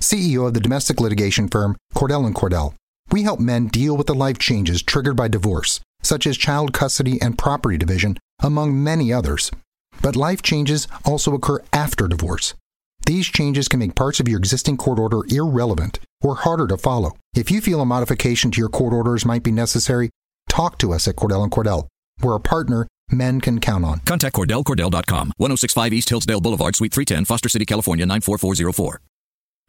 CEO of the domestic litigation firm Cordell and Cordell. We help men deal with the life changes triggered by divorce, such as child custody and property division, among many others. But life changes also occur after divorce. These changes can make parts of your existing court order irrelevant or harder to follow. If you feel a modification to your court orders might be necessary, talk to us at Cordell and Cordell. We're a partner men can count on. Contact CordellCordell.com, 1065 East Hillsdale Boulevard, Suite 310, Foster City, California, 94404.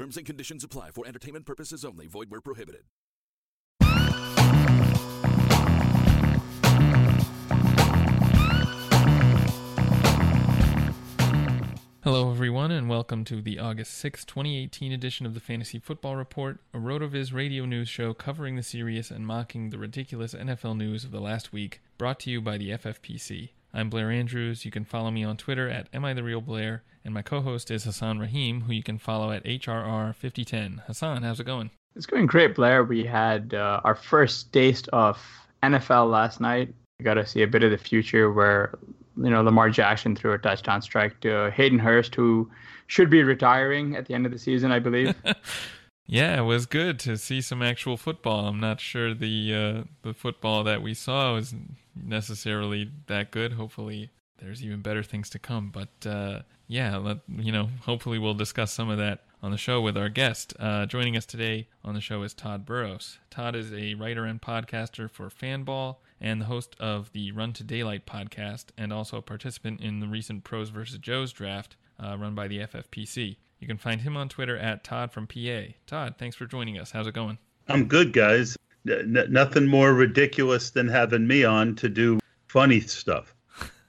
Terms and conditions apply for entertainment purposes only. Void where prohibited. Hello, everyone, and welcome to the August 6, 2018 edition of the Fantasy Football Report, a RotoViz radio news show covering the serious and mocking the ridiculous NFL news of the last week, brought to you by the FFPC. I'm Blair Andrews. You can follow me on Twitter at Am I the Real Blair, and my co-host is Hassan Rahim, who you can follow at HRR5010. Hassan, how's it going? It's going great, Blair. We had uh, our first taste of NFL last night. We got to see a bit of the future where you know Lamar Jackson threw a touchdown strike to Hayden Hurst, who should be retiring at the end of the season, I believe. yeah, it was good to see some actual football. I'm not sure the uh, the football that we saw was necessarily that good. Hopefully, there's even better things to come. But uh, yeah, let, you know, hopefully we'll discuss some of that on the show with our guest. Uh, joining us today on the show is Todd Burrows. Todd is a writer and podcaster for Fanball and the host of the Run to Daylight podcast, and also a participant in the recent Pros vs. Joes draft uh, run by the FFPC. You can find him on Twitter at Todd from PA. Todd, thanks for joining us. How's it going? I'm good, guys. N- nothing more ridiculous than having me on to do funny stuff.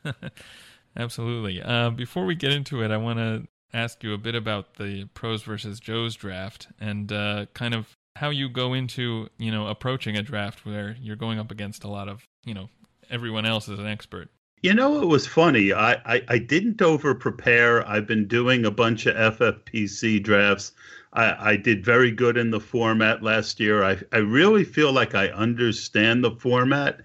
Absolutely. Uh, before we get into it, I want to ask you a bit about the pros versus Joes draft and uh, kind of how you go into you know approaching a draft where you're going up against a lot of you know everyone else is an expert. You know, it was funny. I, I, I didn't over prepare. I've been doing a bunch of FFPC drafts. I, I did very good in the format last year. I, I really feel like I understand the format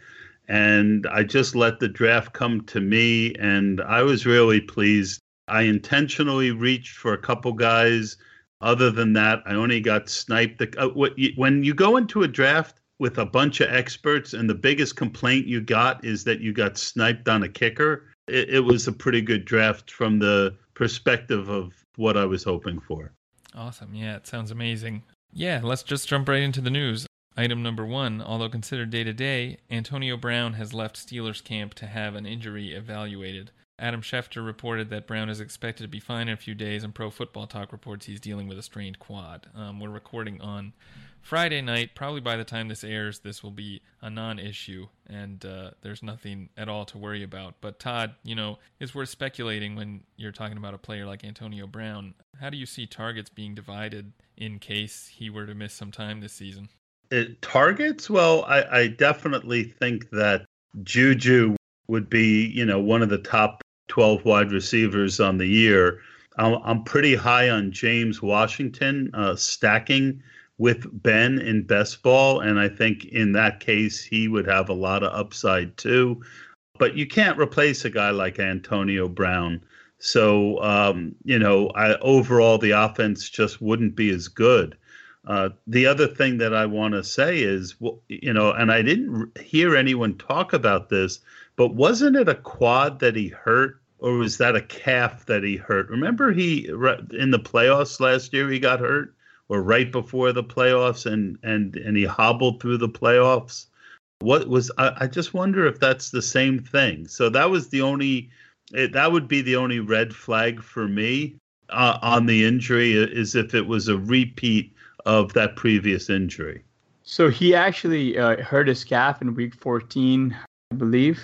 and I just let the draft come to me, and I was really pleased. I intentionally reached for a couple guys. Other than that, I only got sniped. Uh, when you go into a draft with a bunch of experts, and the biggest complaint you got is that you got sniped on a kicker, it, it was a pretty good draft from the perspective of what I was hoping for. Awesome. Yeah, it sounds amazing. Yeah, let's just jump right into the news. Item number one, although considered day to day, Antonio Brown has left Steelers camp to have an injury evaluated. Adam Schefter reported that Brown is expected to be fine in a few days, and Pro Football Talk reports he's dealing with a strained quad. Um, we're recording on Friday night. Probably by the time this airs, this will be a non issue, and uh, there's nothing at all to worry about. But, Todd, you know, it's worth speculating when you're talking about a player like Antonio Brown. How do you see targets being divided in case he were to miss some time this season? It, targets? Well, I, I definitely think that Juju would be, you know, one of the top 12 wide receivers on the year. I'm, I'm pretty high on James Washington uh, stacking with Ben in best ball, and I think in that case he would have a lot of upside too. But you can't replace a guy like Antonio Brown. So um, you know, I, overall the offense just wouldn't be as good. Uh, the other thing that I want to say is, you know, and I didn't hear anyone talk about this, but wasn't it a quad that he hurt, or was that a calf that he hurt? Remember, he in the playoffs last year he got hurt, or right before the playoffs, and and and he hobbled through the playoffs. What was I, I just wonder if that's the same thing. So that was the only. It, that would be the only red flag for me uh, on the injury is if it was a repeat of that previous injury. So he actually uh, hurt his calf in week 14, I believe,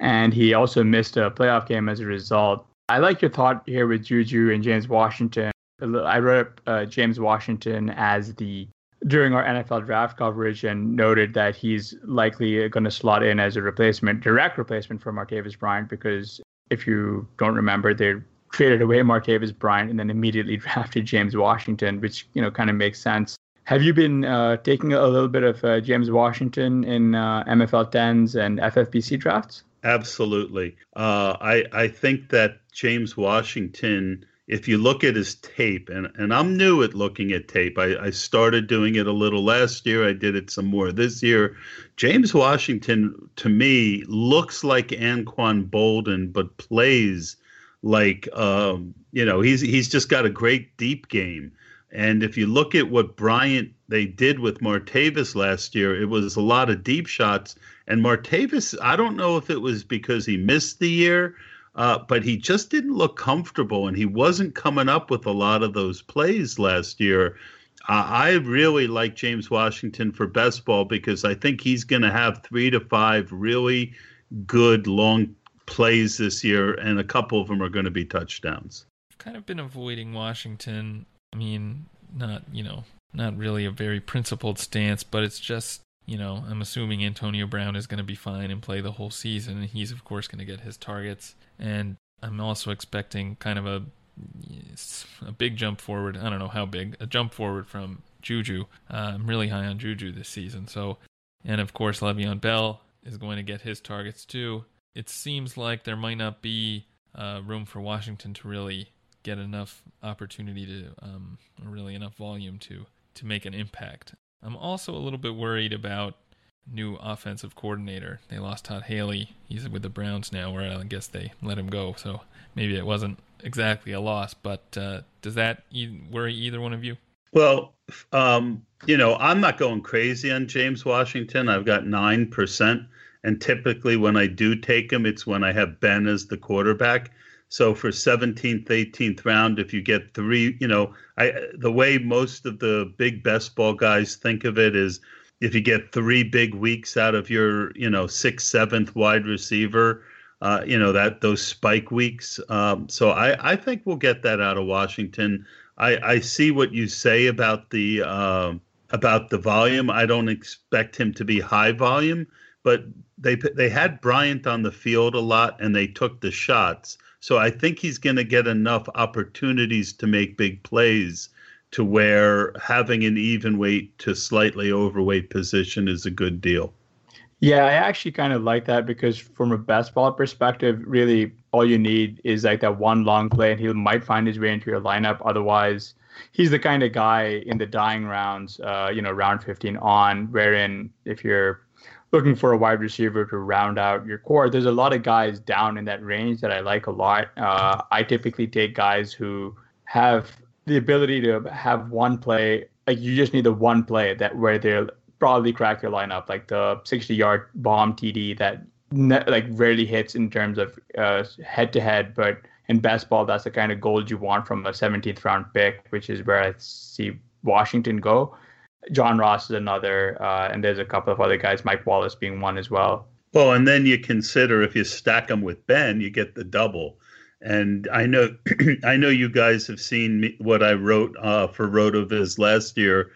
and he also missed a playoff game as a result. I like your thought here with Juju and James Washington. I wrote up uh, James Washington as the during our NFL draft coverage and noted that he's likely going to slot in as a replacement, direct replacement for Martavis Bryant, because if you don't remember, they traded away Martavis Bryant and then immediately drafted James Washington, which you know kind of makes sense. Have you been uh, taking a little bit of uh, James Washington in uh, MFL 10s and FFPC drafts? Absolutely. Uh, I I think that James Washington, if you look at his tape, and, and I'm new at looking at tape. I, I started doing it a little last year. I did it some more this year. James Washington, to me, looks like Anquan Boldin, but plays like um, you know he's he's just got a great deep game. And if you look at what Bryant they did with Martavis last year, it was a lot of deep shots. And Martavis, I don't know if it was because he missed the year, uh, but he just didn't look comfortable, and he wasn't coming up with a lot of those plays last year. Uh, I really like James Washington for best ball because I think he's going to have three to five really good long plays this year, and a couple of them are going to be touchdowns. I've kind of been avoiding Washington. I mean, not, you know, not really a very principled stance, but it's just, you know, I'm assuming Antonio Brown is going to be fine and play the whole season, and he's, of course, going to get his targets. And I'm also expecting kind of a a big jump forward. I don't know how big, a jump forward from Juju. Uh, I'm really high on Juju this season. So, and of course, Le'Veon Bell is going to get his targets too it seems like there might not be uh, room for Washington to really get enough opportunity to, um, really enough volume to to make an impact. I'm also a little bit worried about new offensive coordinator. They lost Todd Haley. He's with the Browns now, where I guess they let him go. So maybe it wasn't exactly a loss. But uh, does that e- worry either one of you? Well, um, you know, I'm not going crazy on James Washington. I've got nine percent and typically, when I do take him, it's when I have Ben as the quarterback. So for 17th, 18th round, if you get three, you know, I the way most of the big best ball guys think of it is if you get three big weeks out of your, you know, sixth, seventh wide receiver, uh, you know that those spike weeks. Um, so I, I think we'll get that out of Washington. I, I see what you say about the uh, about the volume. I don't expect him to be high volume, but they they had Bryant on the field a lot and they took the shots. So I think he's going to get enough opportunities to make big plays to where having an even weight to slightly overweight position is a good deal. Yeah, I actually kind of like that because from a best ball perspective, really all you need is like that one long play and he might find his way into your lineup. Otherwise, he's the kind of guy in the dying rounds, uh, you know, round 15 on, wherein if you're looking for a wide receiver to round out your core, there's a lot of guys down in that range that I like a lot. Uh, I typically take guys who have the ability to have one play. Like you just need the one play that where they'll probably crack your lineup, like the 60 yard bomb TD that ne- like rarely hits in terms of head to head, but in best ball, that's the kind of gold you want from a 17th round pick, which is where I see Washington go. John Ross is another, uh, and there's a couple of other guys, Mike Wallace being one as well. Well, and then you consider if you stack them with Ben, you get the double. And I know, I know you guys have seen me, what I wrote uh, for Rotoviz last year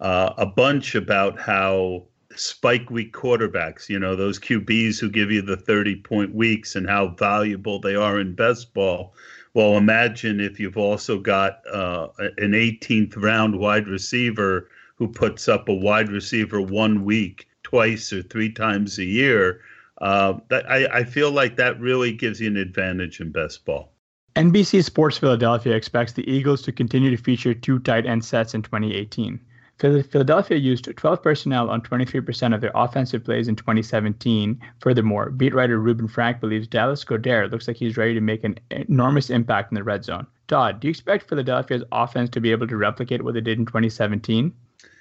uh, a bunch about how spike week quarterbacks, you know, those QBs who give you the 30 point weeks and how valuable they are in best ball. Well, imagine if you've also got uh, an 18th round wide receiver who puts up a wide receiver one week, twice or three times a year. Uh, that, I, I feel like that really gives you an advantage in best ball. NBC Sports Philadelphia expects the Eagles to continue to feature two tight end sets in 2018. Philadelphia used 12 personnel on 23% of their offensive plays in 2017. Furthermore, beat writer Reuben Frank believes Dallas Goddard looks like he's ready to make an enormous impact in the red zone. Todd, do you expect Philadelphia's offense to be able to replicate what they did in 2017?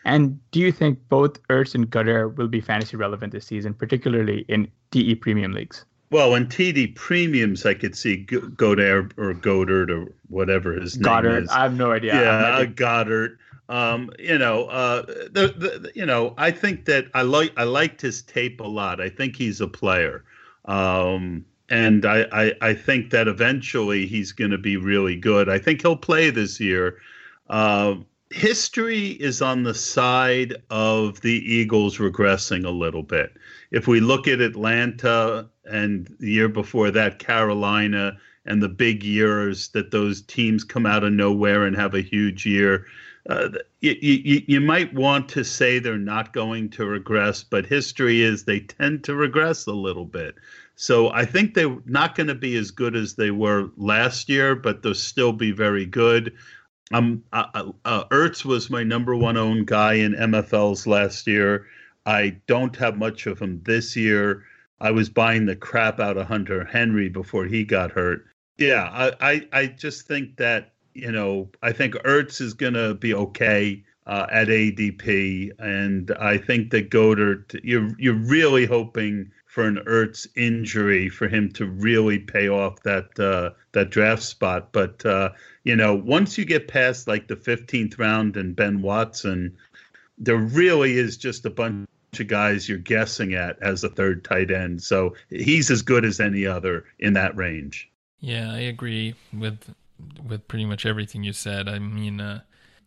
And do you think both Ertz and Goedert will be fantasy relevant this season, particularly in TE premium leagues? Well, in TD premiums, I could see Goedert or Goddard or whatever his Goddard. name is. I have no idea. Yeah, uh, Goddard. Um, you know, uh, the, the, you know, I think that I like I liked his tape a lot. I think he's a player, um, and I, I, I think that eventually he's going to be really good. I think he'll play this year. Uh, history is on the side of the Eagles regressing a little bit. If we look at Atlanta and the year before that, Carolina, and the big years that those teams come out of nowhere and have a huge year uh, you, you, you might want to say they're not going to regress, but history is they tend to regress a little bit. So I think they're not going to be as good as they were last year, but they'll still be very good. Um, uh, uh, uh Ertz was my number one owned guy in MFLs last year. I don't have much of him this year. I was buying the crap out of Hunter Henry before he got hurt. Yeah, I, I, I just think that you know, I think Ertz is going to be okay uh, at ADP, and I think that Goedert, you're you're really hoping for an Ertz injury for him to really pay off that uh, that draft spot. But uh, you know, once you get past like the 15th round and Ben Watson, there really is just a bunch of guys you're guessing at as a third tight end. So he's as good as any other in that range. Yeah, I agree with with pretty much everything you said. I mean, uh,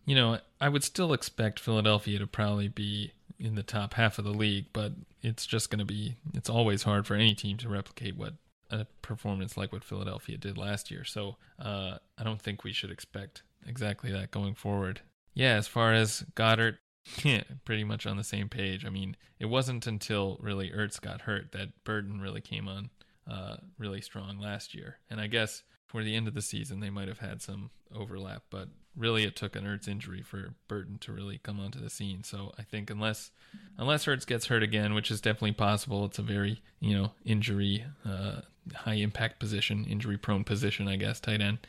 you know, I would still expect Philadelphia to probably be in the top half of the league, but it's just going to be, it's always hard for any team to replicate what a performance like what Philadelphia did last year. So uh, I don't think we should expect exactly that going forward. Yeah, as far as Goddard, yeah, pretty much on the same page. I mean, it wasn't until really Ertz got hurt that Burton really came on uh, really strong last year. And I guess for the end of the season, they might have had some overlap, but really it took an Ertz injury for Burton to really come onto the scene. So I think unless unless Ertz gets hurt again, which is definitely possible, it's a very you know injury uh, high impact position, injury prone position, I guess, tight end.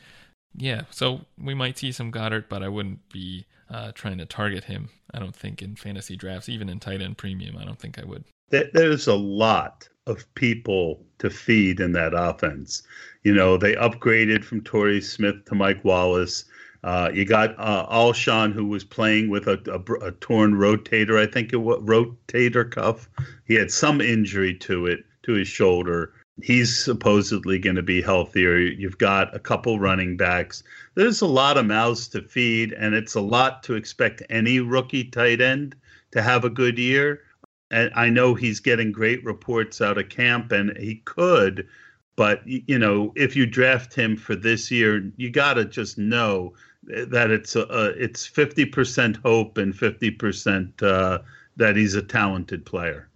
Yeah, so we might see some Goddard, but I wouldn't be uh, trying to target him. I don't think in fantasy drafts, even in tight end premium, I don't think I would. There's a lot of people to feed in that offense. You know, they upgraded from Torrey Smith to Mike Wallace. Uh, you got uh, Alshon, who was playing with a, a, a, torn rotator, I think it was rotator cuff. He had some injury to it, to his shoulder. He's supposedly going to be healthier. You've got a couple running backs. There's a lot of mouths to feed, and it's a lot to expect any rookie tight end to have a good year. and I know he's getting great reports out of camp, and he could. But you know, if you draft him for this year, you got to just know that it's a it's fifty percent hope and fifty percent uh, that he's a talented player.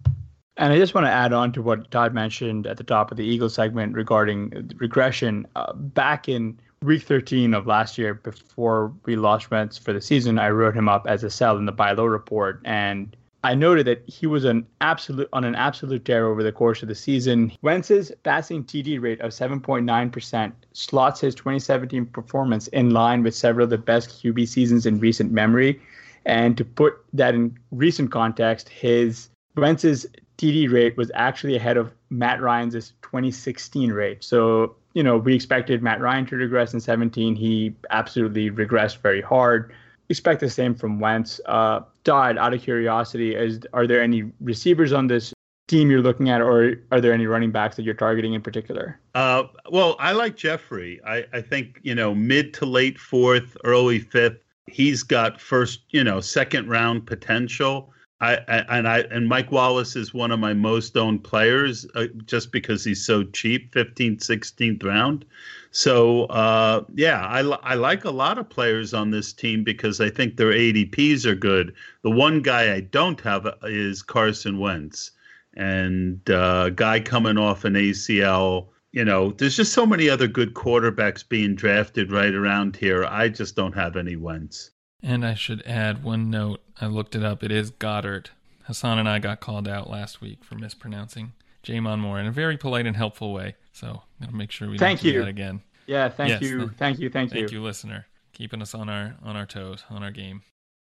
And I just want to add on to what Todd mentioned at the top of the Eagle segment regarding regression. Uh, back in week 13 of last year, before we lost Wentz for the season, I wrote him up as a sell in the buy low report. And I noted that he was an absolute on an absolute tear over the course of the season. Wentz's passing TD rate of 7.9% slots his 2017 performance in line with several of the best QB seasons in recent memory. And to put that in recent context, his Wentz's TD rate was actually ahead of Matt Ryan's 2016 rate. So, you know, we expected Matt Ryan to regress in 17. He absolutely regressed very hard expect the same from Wentz. Uh, Todd, out of curiosity, is are there any receivers on this team you're looking at, or are there any running backs that you're targeting in particular? Uh, well, I like Jeffery. I, I think you know mid to late fourth, early fifth. He's got first, you know, second round potential. I, I, and I and Mike Wallace is one of my most owned players uh, just because he's so cheap, 15th, 16th round. So uh, yeah, I, I like a lot of players on this team because I think their ADPs are good. The one guy I don't have is Carson Wentz, and uh, guy coming off an ACL. You know, there's just so many other good quarterbacks being drafted right around here. I just don't have any Wentz. And I should add one note. I looked it up. It is Goddard. Hassan and I got called out last week for mispronouncing J'Mon Moore in a very polite and helpful way. So I'm gonna make sure we thank don't you. do that again. Yeah, thank yes, you, th- thank you, thank, you. Thank you, listener, keeping us on our on our toes, on our game.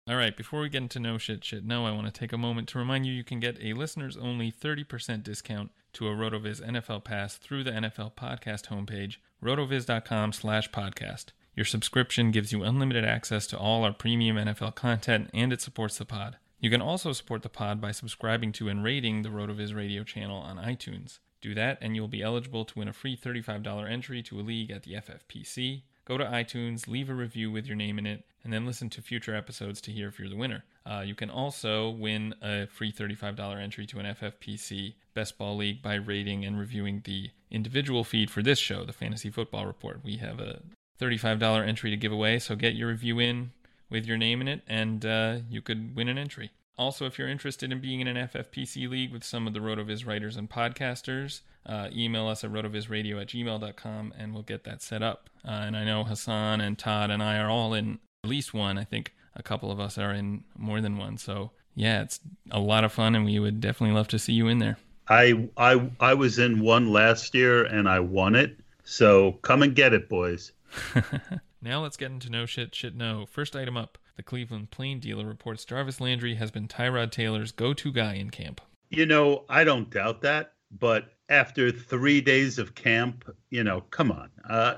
All right, before we get into no shit shit no, I want to take a moment to remind you you can get a listeners only 30% discount to a RotoViz NFL pass through the NFL podcast homepage, rotoviz.com/podcast. Your subscription gives you unlimited access to all our premium NFL content and it supports the pod. You can also support the pod by subscribing to and rating the RotoViz radio channel on iTunes. Do that, and you'll be eligible to win a free $35 entry to a league at the FFPC. Go to iTunes, leave a review with your name in it, and then listen to future episodes to hear if you're the winner. Uh, you can also win a free $35 entry to an FFPC Best Ball League by rating and reviewing the individual feed for this show, the Fantasy Football Report. We have a $35 entry to give away, so get your review in with your name in it, and uh, you could win an entry. Also, if you're interested in being in an FFPC league with some of the RotoViz writers and podcasters, uh, email us at rotovizradio at gmail.com and we'll get that set up. Uh, and I know Hassan and Todd and I are all in at least one. I think a couple of us are in more than one. So, yeah, it's a lot of fun and we would definitely love to see you in there. I I I was in one last year and I won it. So come and get it, boys. now let's get into no shit shit no. First item up. The Cleveland Plain Dealer reports Jarvis Landry has been Tyrod Taylor's go to guy in camp. You know, I don't doubt that, but after three days of camp, you know, come on. Uh,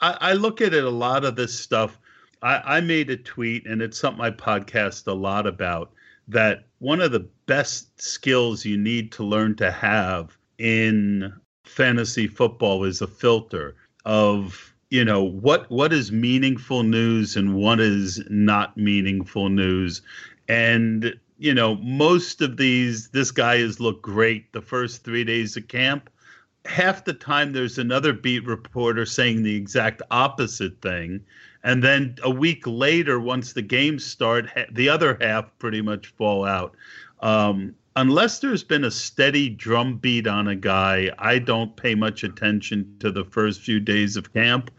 I, I, look at it a lot of this stuff. I, I made a tweet, and it's something I podcast a lot about that one of the best skills you need to learn to have in fantasy football is a filter of you know what what is meaningful news and what is not meaningful news? And you know most of these this guy has looked great the first three days of camp. Half the time there's another beat reporter saying the exact opposite thing. And then a week later once the games start the other half pretty much fall out. Um, unless there's been a steady drumbeat on a guy, I don't pay much attention to the first few days of camp.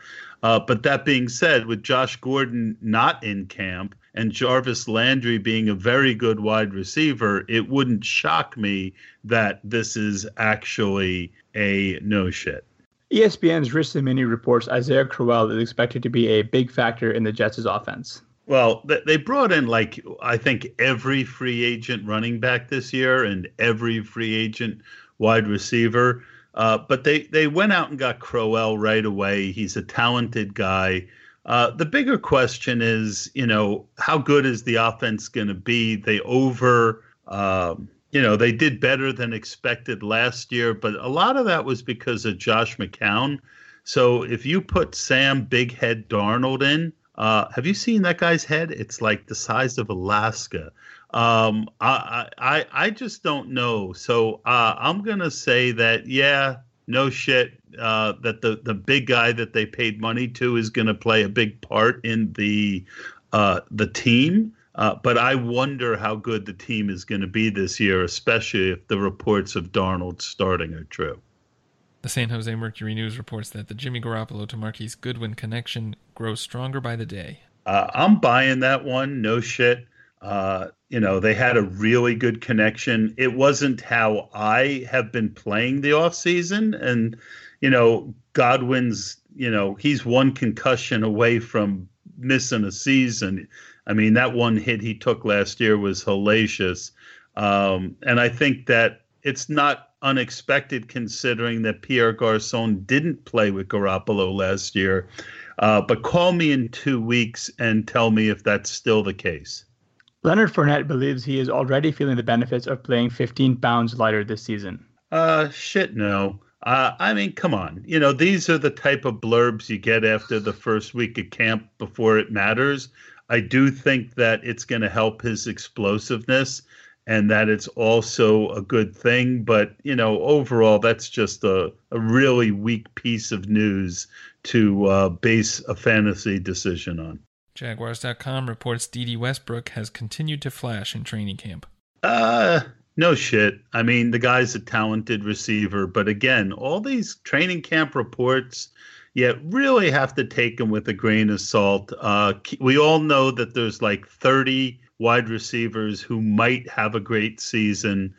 Uh, but that being said, with Josh Gordon not in camp and Jarvis Landry being a very good wide receiver, it wouldn't shock me that this is actually a no shit. ESPN's Rich Cimini reports Isaiah Crowell is expected to be a big factor in the Jets' offense. Well, they brought in like I think every free agent running back this year and every free agent wide receiver. Uh, but they they went out and got Crowell right away. He's a talented guy. Uh, the bigger question is, you know, how good is the offense going to be? They over, um, you know, they did better than expected last year, but a lot of that was because of Josh McCown. So if you put Sam Big Head Darnold in, Uh, have you seen that guy's head? It's like the size of Alaska. Um, I, I, I just don't know. So uh, I'm gonna say that yeah, no shit. Uh, that the the big guy that they paid money to is gonna play a big part in the uh, the team. Uh, but I wonder how good the team is going to be this year, especially if the reports of Darnold starting are true. The San Jose Mercury News reports that the Jimmy Garoppolo to Marquise Goodwin connection grows stronger by the day. Uh, I'm buying that one. No shit. Uh, you know, they had a really good connection. It wasn't how I have been playing the off season, and you know, Godwin's. You know, he's one concussion away from missing a season. I mean, that one hit he took last year was hellacious. Um, and I think that it's not unexpected considering that Pierre Garcon didn't play with Garoppolo last year. Uh, but call me in two weeks and tell me if that's still the case. Leonard Fournette believes he is already feeling the benefits of playing 15 pounds lighter this season. Uh, shit, no. Uh, I mean, come on. You know, these are the type of blurbs you get after the first week of camp before it matters. I do think that it's going to help his explosiveness and that it's also a good thing. But, you know, overall, that's just a, a really weak piece of news to uh, base a fantasy decision on. Jaguars.com reports Dede Westbrook has continued to flash in training camp. Uh, no shit. I mean, the guy's a talented receiver, but again, all these training camp reports, you really have to take them with a grain of salt. Uh, we all know that there's like 30 wide receivers who might have a great season,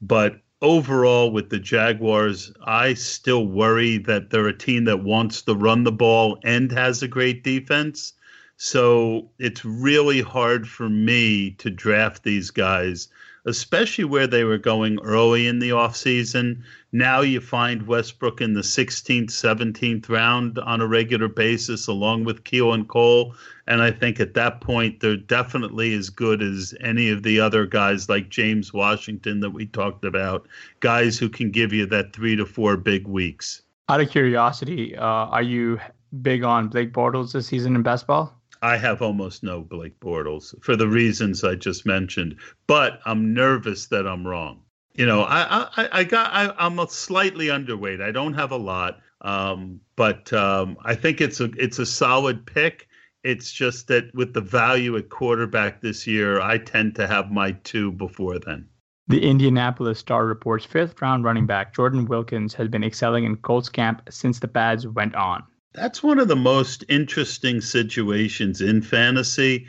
but overall with the Jaguars, I still worry that they're a team that wants to run the ball and has a great defense. So it's really hard for me to draft these guys especially where they were going early in the offseason. Now you find Westbrook in the 16th, 17th round on a regular basis, along with Keelan Cole. And I think at that point, they're definitely as good as any of the other guys like James Washington that we talked about, guys who can give you that three to four big weeks. Out of curiosity, uh, are you big on Blake Bortles this season in best ball? I have almost no Blake Bortles for the reasons I just mentioned, but I'm nervous that I'm wrong. You know, I I, I got I, I'm a slightly underweight. I don't have a lot, um, but um, I think it's a it's a solid pick. It's just that with the value at quarterback this year, I tend to have my two before then. The Indianapolis Star reports fifth round running back Jordan Wilkins has been excelling in Colts camp since the pads went on. That's one of the most interesting situations in fantasy.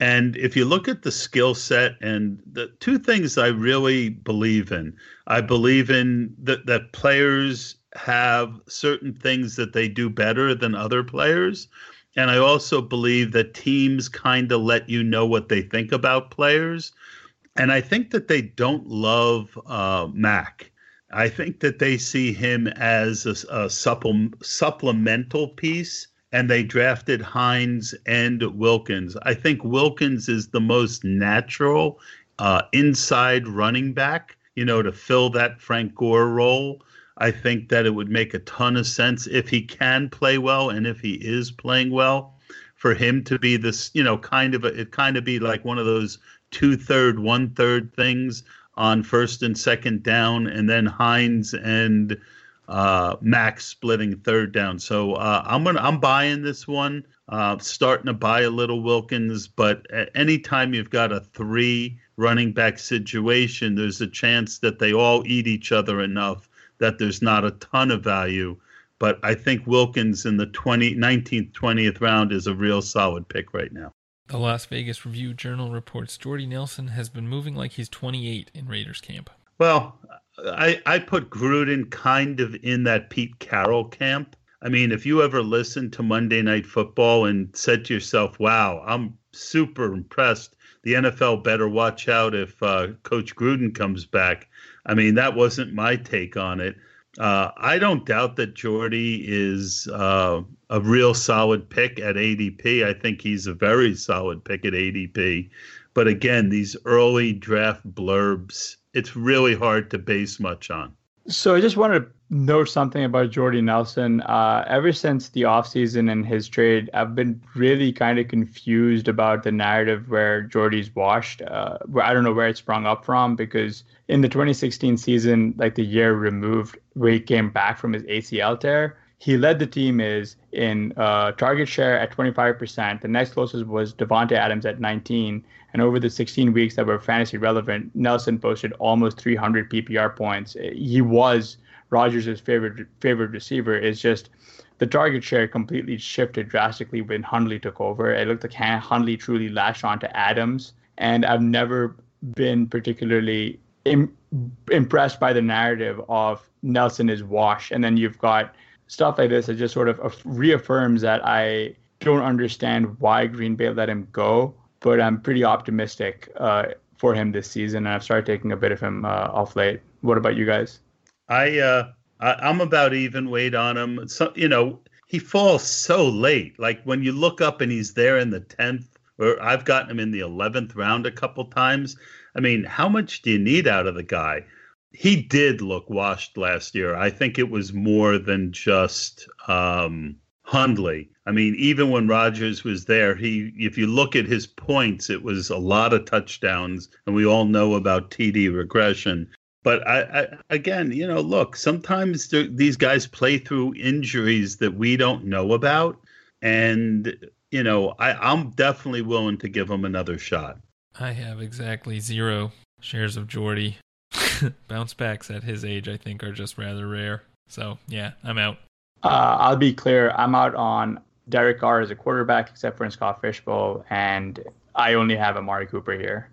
And if you look at the skill set and the two things I really believe in, I believe in that, that players have certain things that they do better than other players. And I also believe that teams kind of let you know what they think about players. And I think that they don't love uh, Mack. I think that they see him as a, a supple, supplemental piece, and they drafted Hines and Wilkins. I think Wilkins is the most natural uh, inside running back, you know, to fill that Frank Gore role. I think that it would make a ton of sense if he can play well and if he is playing well for him to be this, you know, kind of a, it kind of be like one of those two third, one third things on first and second down, and then Hines and uh, Max splitting third down. So uh, I'm gonna I'm buying this one. Uh, starting to buy a little Wilkins, but at any time you've got a three running back situation, there's a chance that they all eat each other enough that there's not a ton of value. But I think Wilkins in the 20, 19th, 20th round is a real solid pick right now. The Las Vegas Review Journal reports Jordy Nelson has been moving like he's 28 in Raiders camp. Well, I, I put Gruden kind of in that Pete Carroll camp. I mean, if you ever listened to Monday Night Football and said to yourself, wow, I'm super impressed. The NFL better watch out if uh, Coach Gruden comes back. I mean, that wasn't my take on it. Uh, I don't doubt that Jordy is uh, a real solid pick at ADP. I think he's a very solid pick at ADP. But again, these early draft blurbs, it's really hard to base much on. So I just wanted to note something about Jordy Nelson. Uh, ever since the offseason and his trade, I've been really kind of confused about the narrative where Jordy's washed. Uh, I don't know where it sprung up from because in the 2016 season, like the year removed where he came back from his ACL tear, he led the team is in uh, target share at 25%. The next closest was Davante Adams at 19. And over the 16 weeks that were fantasy relevant, Nelson posted almost 300 PPR points. He was Rodgers' favorite favorite receiver. It's just the target share completely shifted drastically when Hundley took over. It looked like Hundley truly latched on to Adams, and I've never been particularly Im- impressed by the narrative of Nelson is washed, and then you've got stuff like this it just sort of reaffirms that I don't understand why Green Bay let him go, but I'm pretty optimistic uh, for him this season, and I've started taking a bit of him uh, off late. What about you guys? I, uh, I am about even weight on him. So you know he falls so late. Like when you look up and he's there in the tenth, or I've gotten him in the eleventh round a couple times. I mean, how much do you need out of the guy? He did look washed last year. I think it was more than just um, Hundley. I mean, even when Rodgers was there, he if you look at his points, it was a lot of touchdowns, and we all know about TD regression. But I, I again, you know, look, sometimes these guys play through injuries that we don't know about, and you know, I, I'm definitely willing to give him another shot. I have exactly zero shares of Jordy. bounce backs at his age, I think, are just rather rare. So yeah, I'm out. Uh, I'll be clear. I'm out on Derek Carr as a quarterback, except for in Scott Fish Bowl, and I only have Amari Cooper here.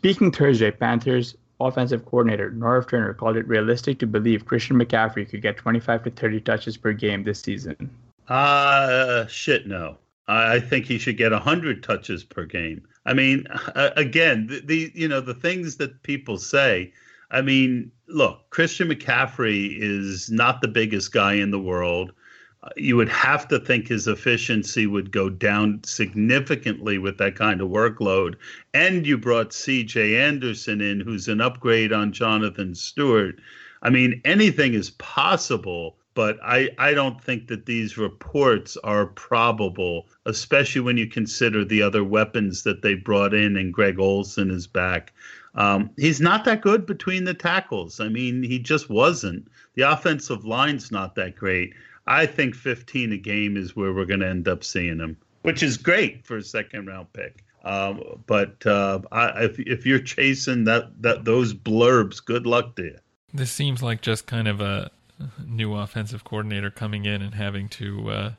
Speaking Thursday, Panthers offensive coordinator Norv Turner called it realistic to believe Christian McCaffrey could get 25 to 30 touches per game this season. Uh, shit, no. I think he should get 100 touches per game. I mean, again, the, the you know the things that people say I mean, look, Christian McCaffrey is not the biggest guy in the world. Uh, you would have to think his efficiency would go down significantly with that kind of workload. And you brought CJ Anderson in, who's an upgrade on Jonathan Stewart. I mean, anything is possible, but I, I don't think that these reports are probable, especially when you consider the other weapons that they brought in and Greg Olsen is back. Um, he's not that good between the tackles. I mean, he just wasn't. The offensive line's not that great. I think 15 a game is where we're going to end up seeing him, which is great for a second round pick. Um, but uh, I, if if you're chasing that that those blurbs, good luck to you. This seems like just kind of a new offensive coordinator coming in and having to uh,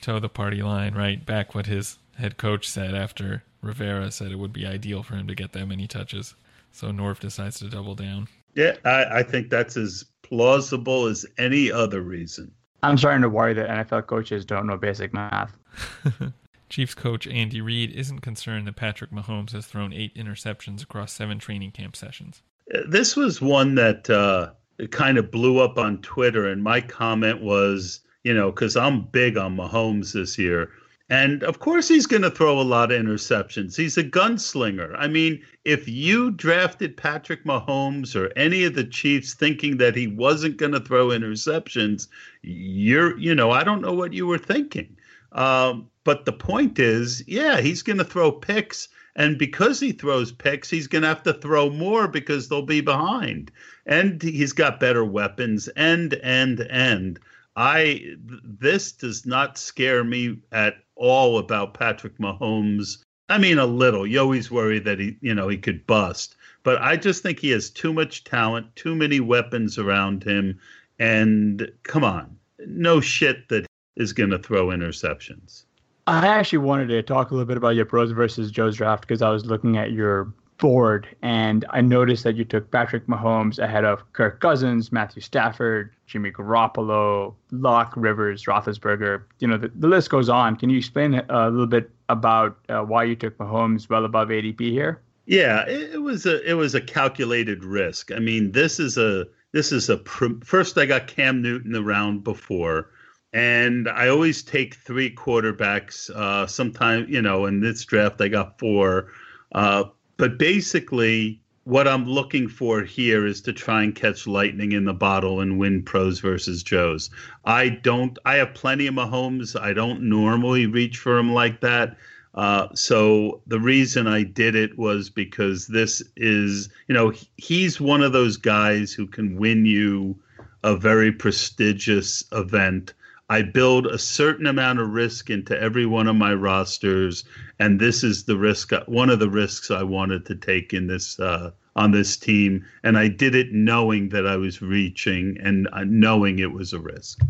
toe the party line, right? Back what his head coach said after Rivera said it would be ideal for him to get that many touches. So Norv decides to double down. Yeah, I, I think that's as plausible as any other reason. I'm starting to worry that NFL coaches don't know basic math. Chiefs coach Andy Reid isn't concerned that Patrick Mahomes has thrown eight interceptions across seven training camp sessions. This was one that uh, kind of blew up on Twitter, and my comment was, you know, because I'm big on Mahomes this year. And of course, he's going to throw a lot of interceptions. He's a gunslinger. I mean, if you drafted Patrick Mahomes or any of the Chiefs thinking that he wasn't going to throw interceptions, you're, you know, I don't know what you were thinking. Um, but the point is, yeah, he's going to throw picks. And because he throws picks, he's going to have to throw more because they'll be behind. And he's got better weapons. And, and, and. I this does not scare me at all about Patrick Mahomes. I mean, a little. You always worry that he, you know, he could bust, but I just think he has too much talent, too many weapons around him, and come on, no shit that is going to throw interceptions. I actually wanted to talk a little bit about your pros versus Joe's draft because I was looking at your board, and I noticed that you took Patrick Mahomes ahead of Kirk Cousins, Matthew Stafford, Jimmy Garoppolo, Luck, Rivers, Roethlisberger. You know, the, the list goes on. Can you explain a little bit about uh, why you took Mahomes well above ADP here? Yeah, it, it, was a it was a calculated risk. I mean, this is a this is a pr- first. I got Cam Newton the round before. And I always take three quarterbacks. Uh, Sometimes, you know, in this draft, I got four. Uh, but basically, what I'm looking for here is to try and catch lightning in the bottle and win pros versus Joes. I don't. I have plenty of Mahomes. I don't normally reach for him like that. Uh, so the reason I did it was because this is, you know, he's one of those guys who can win you a very prestigious event. I build a certain amount of risk into every one of my rosters, and this is the risk. One of the risks I wanted to take in this uh, on this team, and I did it knowing that I was reaching and uh, knowing it was a risk.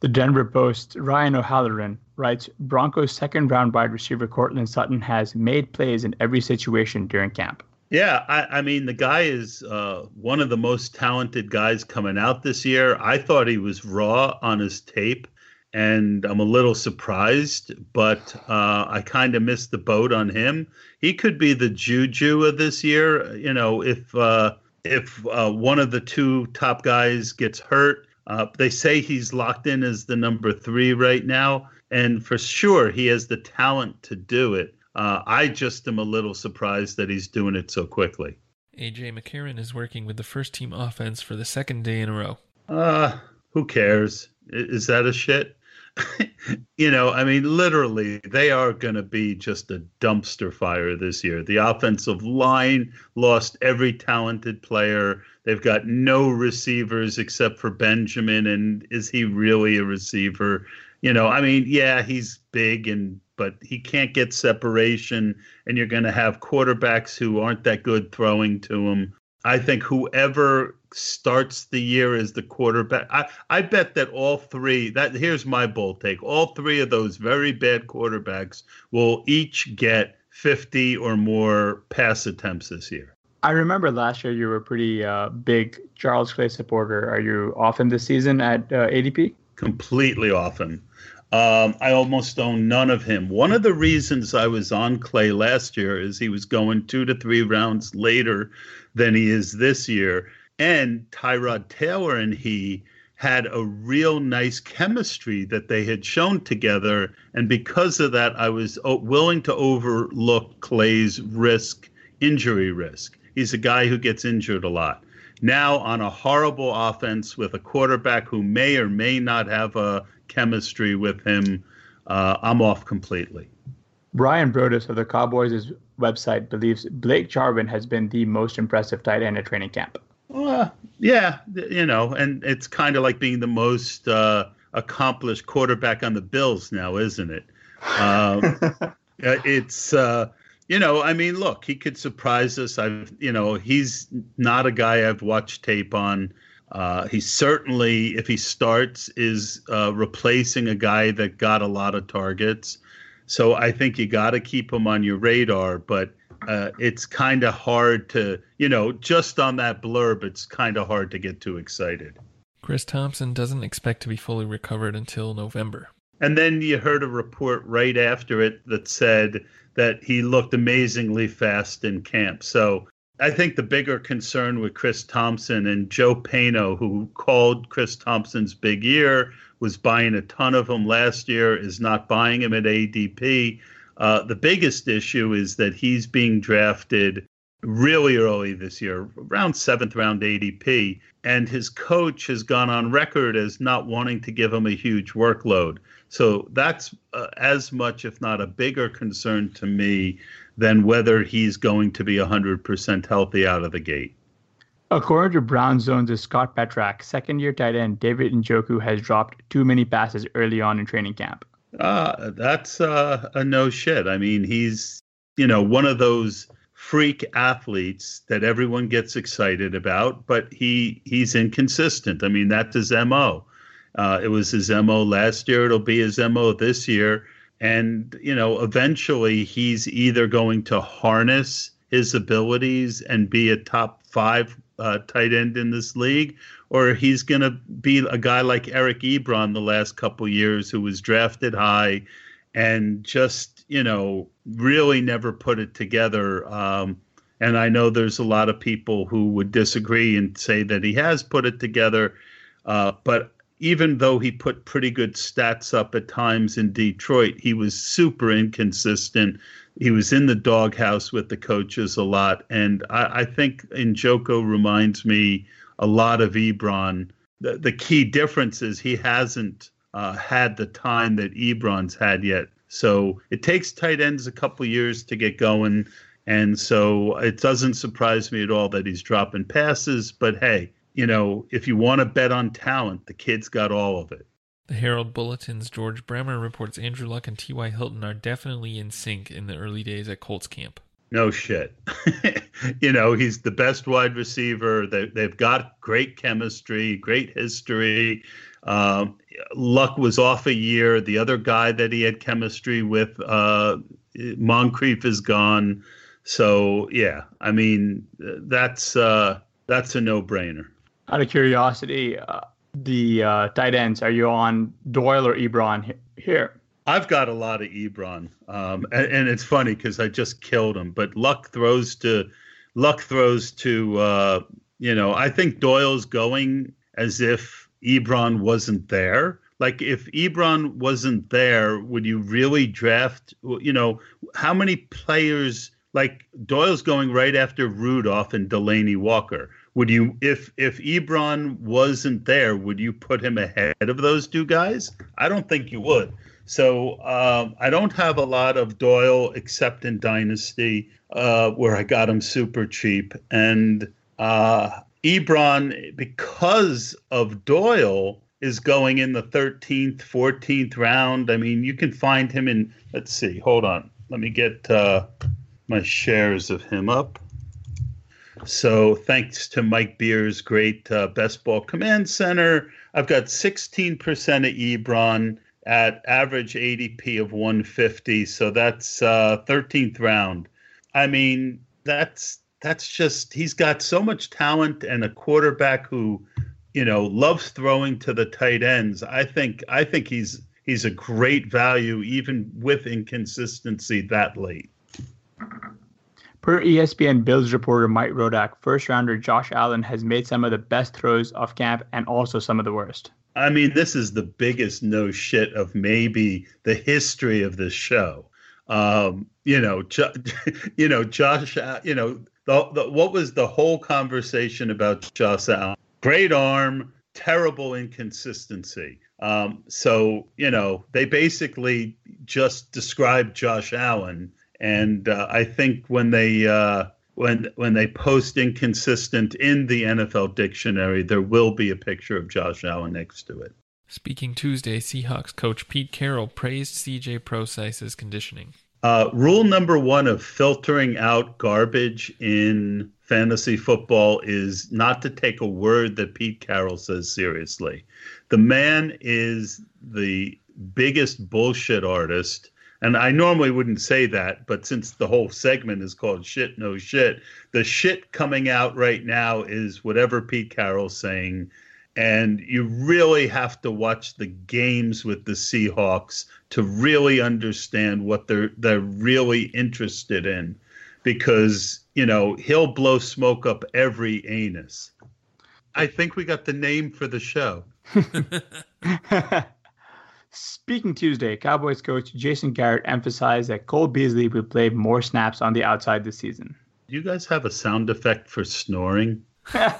The Denver Post, Ryan O'Halloran writes Broncos second round wide receiver Courtland Sutton has made plays in every situation during camp. Yeah, I, I mean, the guy is uh, one of the most talented guys coming out this year. I thought he was raw on his tape, and I'm a little surprised, but uh, I kind of missed the boat on him. He could be the juju of this year. You know, if uh, if uh, one of the two top guys gets hurt, uh, they say he's locked in as the number three right now, and for sure he has the talent to do it. Uh, I just am a little surprised that he's doing it so quickly. AJ McCarron is working with the first team offense for the second day in a row. Uh, who cares? Is that a shit? you know, I mean, literally, they are going to be just a dumpster fire this year. The offensive line lost every talented player. They've got no receivers except for Benjamin. And is he really a receiver? You know, I mean, yeah, he's big and but he can't get separation, and you're going to have quarterbacks who aren't that good throwing to him. I think whoever starts the year as the quarterback. I, I bet that all three that here's my bold take. All three of those very bad quarterbacks will each get 50 or more pass attempts this year. I remember last year you were a pretty uh, big Charles Clay supporter. Are you often this season at uh, ADP? Completely often. Um, I almost own none of him. One of the reasons I was on Clay last year is he was going two to three rounds later than he is this year. And Tyrod Taylor and he had a real nice chemistry that they had shown together. And because of that, I was willing to overlook Clay's risk, injury risk. He's a guy who gets injured a lot. Now, on a horrible offense with a quarterback who may or may not have a chemistry with him, uh, I'm off completely. Bryan Broaddus of the Cowboys' website believes Blake Jarwin has been the most impressive tight end at training camp. Uh, yeah, you know, and it's kind of like being the most uh, accomplished quarterback on the Bills now, isn't it? Um, it's uh, you know, I mean, look, he could surprise us. I've you know, he's not a guy I've watched tape on. Uh, he certainly, if he starts, is uh, replacing a guy that got a lot of targets. So I think you got to keep him on your radar. But uh, it's kind of hard to, you know, just on that blurb, it's kind of hard to get too excited. Chris Thompson doesn't expect to be fully recovered until November. And then you heard a report right after it that said that he looked amazingly fast in camp. So I think the bigger concern with Chris Thompson and Joe Pano, who called Chris Thompson's big year, was buying a ton of them last year, is not buying him at ADP. Uh, the biggest issue is that he's being drafted really early this year, around seventh round ADP, and his coach has gone on record as not wanting to give him a huge workload. So that's uh, as much, if not a bigger concern to me than whether he's going to be 100% healthy out of the gate. According to Browns Zone's Scott Petrak, second year tight end David Njoku has dropped too many passes early on in training camp. Uh, that's uh, a no shit. I mean, he's, you know, one of those freak athletes that everyone gets excited about, but he he's inconsistent. I mean, that's his MO. Uh, it was his MO last year. It'll be his MO this year. And, you know, eventually he's either going to harness his abilities and be a top five uh, tight end in this league, or he's going to be a guy like Eric Ebron the last couple years who was drafted high and just, you know, really never put it together. Um, and I know there's a lot of people who would disagree and say that he has put it together. Uh, but even though he put pretty good stats up at times in Detroit, he was super inconsistent. He was in the doghouse with the coaches a lot. And I, I think Njoku reminds me a lot of Ebron. The, the key difference is he hasn't uh, had the time that Ebron's had yet. So it takes tight ends a couple years to get going. And so it doesn't surprise me at all that he's dropping passes. But hey, you know, if you want to bet on talent, the kid's got all of it. The Herald Bulletin's George Bremer reports Andrew Luck and T.Y. Hilton are definitely in sync in the early days at Colts camp. No shit. you know, he's the best wide receiver. They, they've got great chemistry, great history. Um, Luck was off a year. The other guy that he had chemistry with, uh, Moncrief, is gone. So yeah, I mean that's uh, that's a no-brainer. Out of curiosity, uh, the uh, tight ends, are you on Doyle or Ebron here? I've got a lot of Ebron, um, and, and, it's funny because I just killed him. But Luck throws to Luck throws to uh, you know. I think Doyle's going as if Ebron wasn't there. Like if Ebron wasn't there, would you really draft? You know, how many players? Like Doyle's going right after Rudolph and Delanie Walker would you if if Ebron wasn't there, would you put him ahead of those two guys? I don't think you would. So um, I don't have a lot of Doyle except in Dynasty, uh, where I got him super cheap. And uh, Ebron, because of Doyle, is going in the 13th, 14th round. I mean, you can find him in, let's see, hold on. Let me get uh, my shares of him up. So thanks to Mike Beers' great uh, Best Ball Command Center, I've got 16% of Ebron at average ADP of 150. So that's uh, 13th round. I mean, that's that's just he's got so much talent and a quarterback who, you know, loves throwing to the tight ends. I think I think he's he's a great value even with inconsistency that late. Per ESPN Bills reporter Mike Rodak, first rounder Josh Allen has made some of the best throws off camp and also some of the worst. I mean, this is the biggest no shit of maybe the history of this show. Um, you know, jo- you know, Josh, you know, the, the, what was the whole conversation about Josh Allen? Great arm, terrible inconsistency. Um, so, you know, they basically just described Josh Allen and uh, I think when they uh, when when they post inconsistent in the NFL dictionary, there will be a picture of Josh Allen next to it. Speaking Tuesday, Seahawks coach Pete Carroll praised CJ Prosise's conditioning. Uh, rule number one of filtering out garbage in fantasy football is not to take a word that Pete Carroll says seriously. The man is the biggest bullshit artist and I normally wouldn't say that, but since the whole segment is called shit, no shit, the shit coming out right now is whatever Pete Carroll's saying. And you really have to watch the games with the Seahawks to really understand what they're they're really interested in. Because, you know, he'll blow smoke up every anus. I think we got the name for the show. Speaking Tuesday, Cowboys coach Jason Garrett emphasized that Cole Beasley will play more snaps on the outside this season. Do you guys have a sound effect for snoring? I,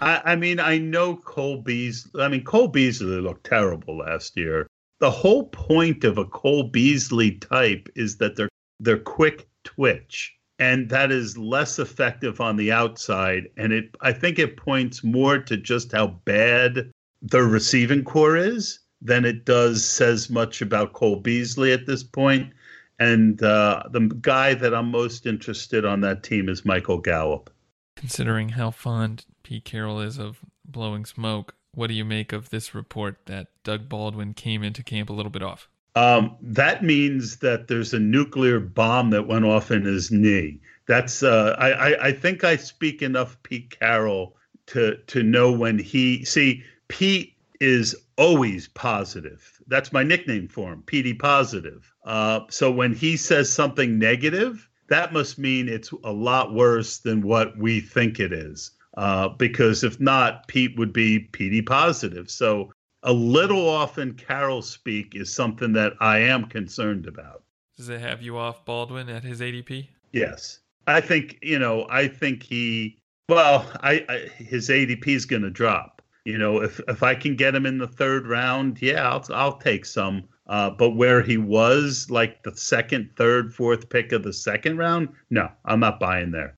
I, mean, I know Cole Beasley. I mean, Cole Beasley looked terrible last year. The whole point of a Cole Beasley type is that they're they're quick twitch, and that is less effective on the outside. And it, I think, it points more to just how bad the receiving corps is than it does says much about Cole Beasley at this point. And uh, the guy that I'm most interested on that team is Michael Gallup. Considering how fond Pete Carroll is of blowing smoke, what do you make of this report that Doug Baldwin came into camp a little bit off? Um, that means that there's a nuclear bomb that went off in his knee. That's uh, I, I, I think I speak enough Pete Carroll to to know when he see Pete is always positive. That's my nickname for him, PD Positive. Uh, so when he says something negative, that must mean it's a lot worse than what we think it is. uh, because if not, Pete would be PD positive. So a little off in Carroll speak is something that I am concerned about. Does it have you off Baldwin at his ADP? Yes, I think you know. I think he. Well, I, I his ADP is going to drop. You know, if if I can get him in the third round, yeah, I'll I'll take some. Uh, but where he was, like the second, third, fourth pick of the second round, no, I'm not buying there.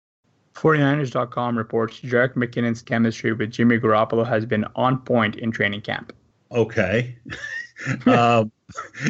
49ers.com reports Jerick McKinnon's chemistry with Jimmy Garoppolo has been on point in training camp. Okay. um,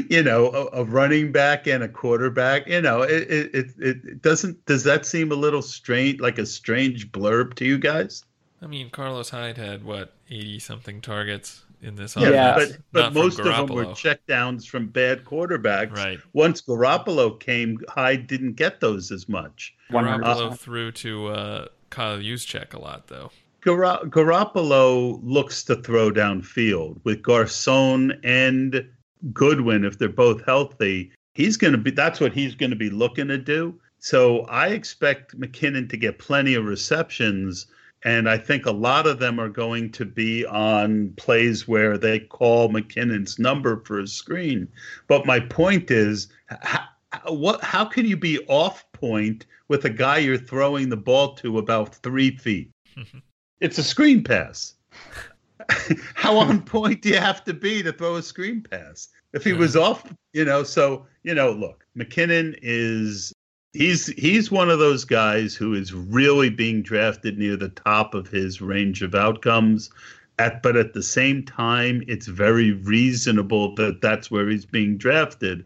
you know, a, a, running back and a quarterback, you know, it, it, it, it doesn't, does that seem a little strange, like a strange blurb to you guys? I mean, Carlos Hyde had what, 80 something targets in this offense. Yeah, but but most of them were checkdowns from bad quarterbacks. Right. Once Garoppolo came, Hyde didn't get those as much. Garoppolo uh, threw to uh, Kyle Juszczyk a lot, though. Gar- Garoppolo looks to throw downfield with Garcon and Goodwin. If they're both healthy, he's going to be. That's what he's going to be looking to do. So I expect McKinnon to get plenty of receptions and I think a lot of them are going to be on plays where they call McKinnon's number for a screen. But my point is, how, what? How can you be off point with a guy you're throwing the ball to about three feet? it's a screen pass. how on point do you have to be to throw a screen pass? If he was off, you know, so you know, look, McKinnon is he's he's one of those guys who is really being drafted near the top of his range of outcomes at but at the same time it's very reasonable that that's where he's being drafted.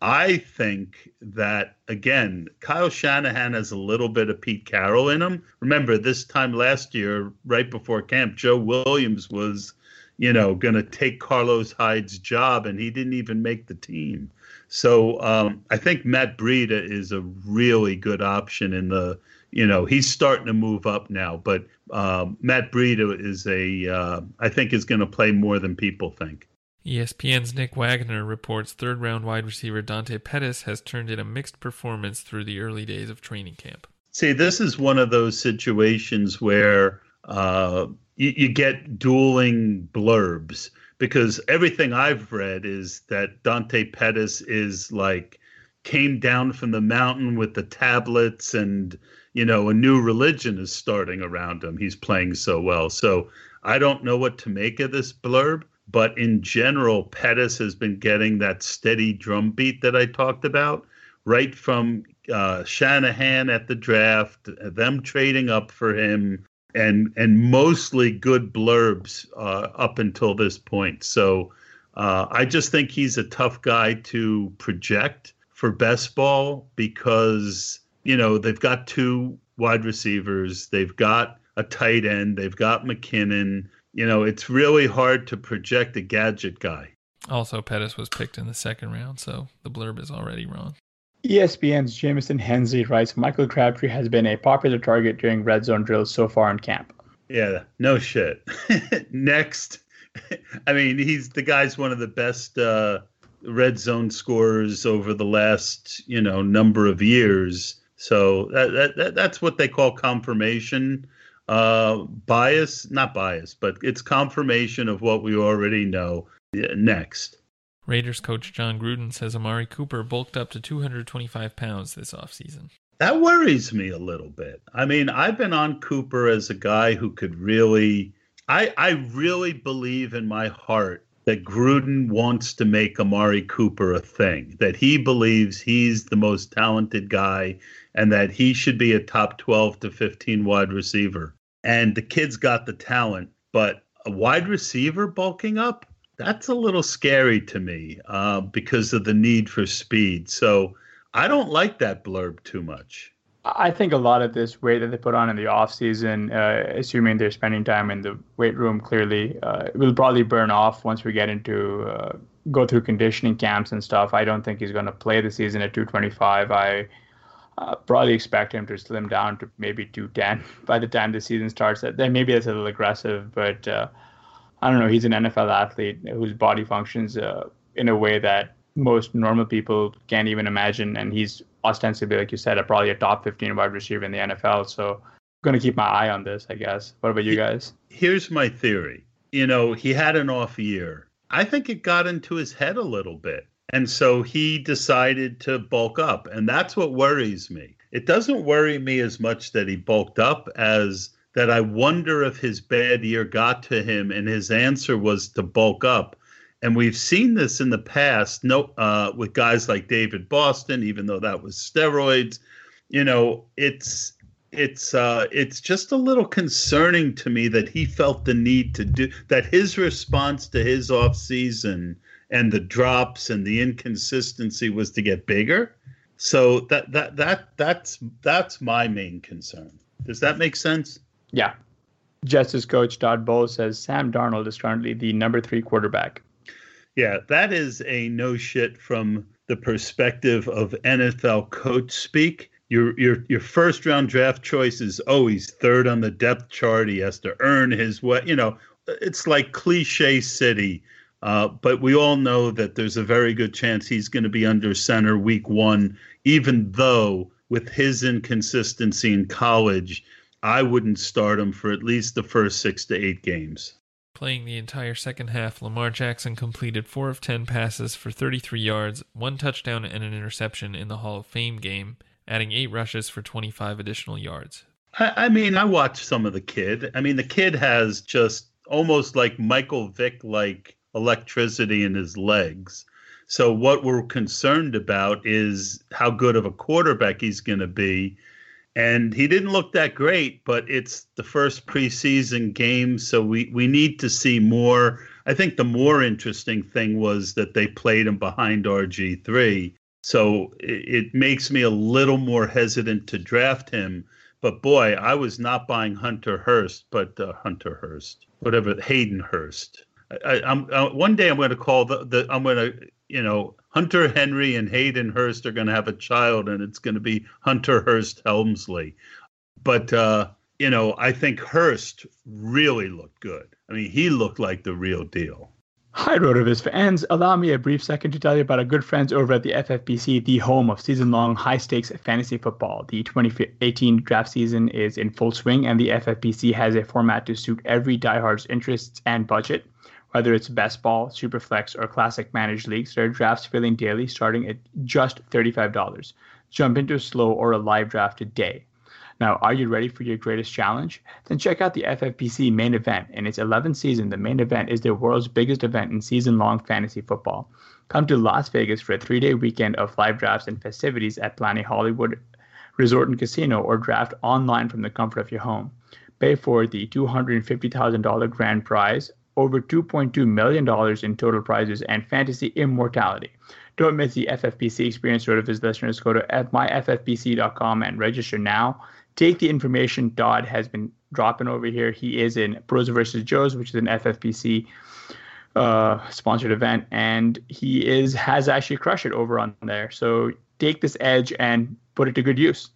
I think that again kyle shanahan has a little bit of pete carroll in him. Remember this time last year right before camp joe williams was you know going to take carlos hyde's job and he didn't even make the team so um, I think Matt Breida is a really good option in the. You know, he's starting to move up now, but um, Matt Breida is a. Uh, I think is going to play more than people think. ESPN's Nick Wagoner reports third round wide receiver Dante Pettis has turned in a mixed performance through the early days of training camp. See, this is one of those situations where uh, you, you get dueling blurbs because everything I've read is that Dante Pettis is like came down from the mountain with the tablets and you know a new religion is starting around him. He's playing so well. So i don't know what to make of this blurb but in general pettis has been getting that steady drum beat that i talked about right from uh, shanahan at the draft them trading up for him and and mostly good blurbs uh, up until this point. So uh, I just think he's a tough guy to project for best ball because you know they've got two wide receivers, they've got a tight end, they've got McKinnon. You know, it's really hard to project a gadget guy. Also, Pettis was picked in the second round, so the blurb is already wrong. ESPN's Jamison Hensley writes Michael Crabtree has been a popular target during red zone drills so far in camp. Yeah, no shit. Next, I mean, he's the guy's one of the best uh, red zone scorers over the last you know number of years. So that, that, that that's what they call confirmation uh, bias, not bias, but it's confirmation of what we already know. Next. Raiders coach John Gruden says Amari Cooper bulked up to 225 pounds this offseason. That worries me a little bit. I mean, I've been on Cooper as a guy who could really, I, I really believe in my heart that Gruden wants to make Amari Cooper a thing, that he believes he's the most talented guy and that he should be a top 12 to 15 wide receiver. And the kid's got the talent, but a wide receiver bulking up? That's a little scary to me uh, because of the need for speed. So I don't like that blurb too much. I think a lot of this weight that they put on in the off season, uh, assuming they're spending time in the weight room, clearly uh, will probably burn off once we get into uh, go through conditioning camps and stuff. I don't think he's going to play the season at 225. I uh, probably expect him to slim down to maybe 210 by the time the season starts. Then maybe that's a little aggressive, but uh, I don't know. He's an NFL athlete whose body functions uh, in a way that most normal people can't even imagine, and he's ostensibly, like you said, a, probably a top 15 wide receiver in the NFL. So I'm going to keep my eye on this, I guess. What about you guys? Here's my theory. You know, he had an off year. I think it got into his head a little bit. And so he decided to bulk up. And that's what worries me. It doesn't worry me as much that he bulked up as that I wonder if his bad year got to him and his answer was to bulk up. And we've seen this in the past no, uh, with guys like David Boston, even though that was steroids. You know, it's it's uh, it's just a little concerning to me that he felt the need to do that. His response to his off season and the drops and the inconsistency was to get bigger. So that that that that's that's my main concern. Does that make sense? Yeah. Justice coach Todd Bowles says Sam Darnold is currently the number three quarterback. Yeah, that is a no shit from the perspective of NFL coach speak. Your your your first round draft choice is always third on the depth chart. He has to earn his way. You know, it's like cliche city. Uh, but we all know that there's a very good chance he's going to be under center week one, even though with his inconsistency in college, I wouldn't start him for at least the first six to eight games. Playing the entire second half, Lamar Jackson completed 4 of 10 passes for 33 yards, one touchdown, and an interception in the Hall of Fame game, adding 8 rushes for 25 additional yards. I, I mean, I watched some of the kid. I mean, the kid has just almost like Michael Vick like electricity in his legs. So, what we're concerned about is how good of a quarterback he's going to be and he didn't look that great, but it's the first preseason game, so we we need to see more. I think the more interesting thing was that they played him behind RG three, so it, it makes me a little more hesitant to draft him. But boy, I was not buying Hunter Hurst, but uh, Hunter Hurst, whatever Hayden Hurst. I, am uh, one day I'm going to call the, the I'm going to you know Hunter Henry and Hayden Hurst are going to have a child, and it's going to be Hunter Hurst Helmsley. But uh, you know, I think Hurst really looked good. I mean, he looked like the real deal. Hi, Rotoviz fans. Allow me a brief second to tell you about our good friends over at the FFPC, the home of season long high stakes fantasy football. The 2018 draft season is in full swing, and the FFPC has a format to suit every diehard's interests and budget. Whether it's best ball, superflex, or classic managed leagues, there are drafts filling daily starting at just $35. Jump into a slow or a live draft today. Now, are you ready for your greatest challenge? Then check out the FFPC main event. In its 11th season, the main event is the world's biggest event in season long fantasy football. Come to Las Vegas for a three day weekend of live drafts and festivities at Planet Hollywood Resort and Casino or draft online from the comfort of your home. Pay for the $250,000 grand prize over $2.2 million in total prizes and fantasy immortality. Don't miss the FFPC experience, Rotoviz listeners. Go to myffpc.com and register now. Take the information Dodd has been dropping over here. He is in Pros versus Joes, which is an FFPC uh, sponsored event, and he is has actually crushed it over on there. So take this edge and put it to good use.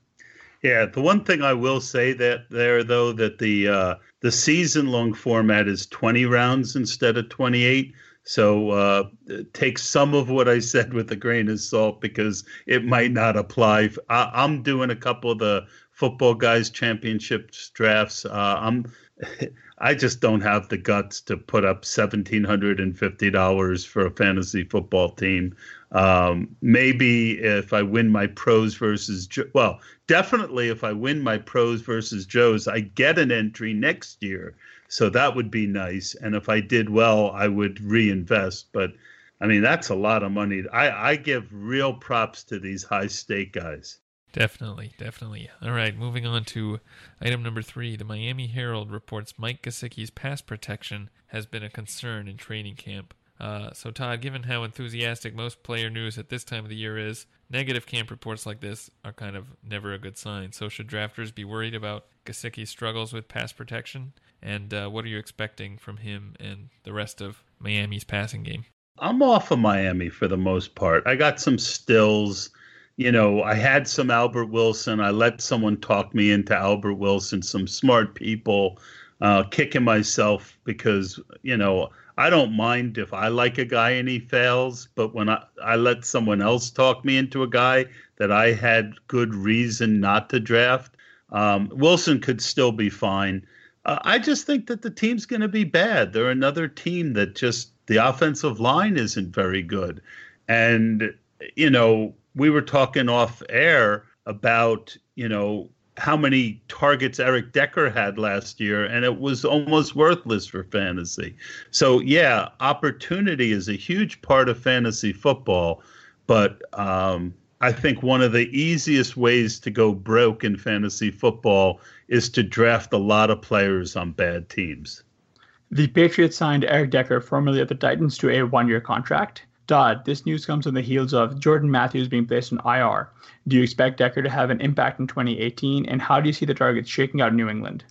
Yeah, the one thing I will say that there though that the uh, the season long format is 20 rounds instead of 28. So uh, take some of what I said with a grain of salt because it might not apply. I, am doing a couple of the football guys championships drafts. Uh, I'm I just don't have the guts to put up seventeen hundred and fifty dollars for a fantasy football team. Um, maybe if I win my pros versus well, definitely if I win my pros versus Joes, I get an entry next year. So that would be nice. And if I did well, I would reinvest. But I mean, that's a lot of money. I, I give real props to these high stake guys. Definitely, definitely. All right, moving on to item number three. The Miami Herald reports Mike Gesicki's pass protection has been a concern in training camp. Uh, so, Todd, given how enthusiastic most player news at this time of the year is, negative camp reports like this are kind of never a good sign. So, should drafters be worried about Gesicki's struggles with pass protection? And uh, what are you expecting from him and the rest of Miami's passing game? I'm off of Miami for the most part. I got some stills. You know, I had some Albert Wilson. I let someone talk me into Albert Wilson, some smart people, uh, kicking myself because, you know, I don't mind if I like a guy and he fails, but when I, I let someone else talk me into a guy that I had good reason not to draft, Um, Wilson could still be fine. Uh, I just think that the team's going to be bad. They're another team that just the offensive line isn't very good. And, you know, we were talking off air about, you know, how many targets Eric Decker had last year, and it was almost worthless for fantasy. So, yeah, opportunity is a huge part of fantasy football, but um, I think one of the easiest ways to go broke in fantasy football is to draft a lot of players on bad teams. The Patriots signed Eric Decker, formerly of the Titans, to a one year contract. Dodd, this news comes on the heels of Jordan Matthews being placed on IR. Do you expect Decker to have an impact in 2018? And how do you see the targets shaking out New England?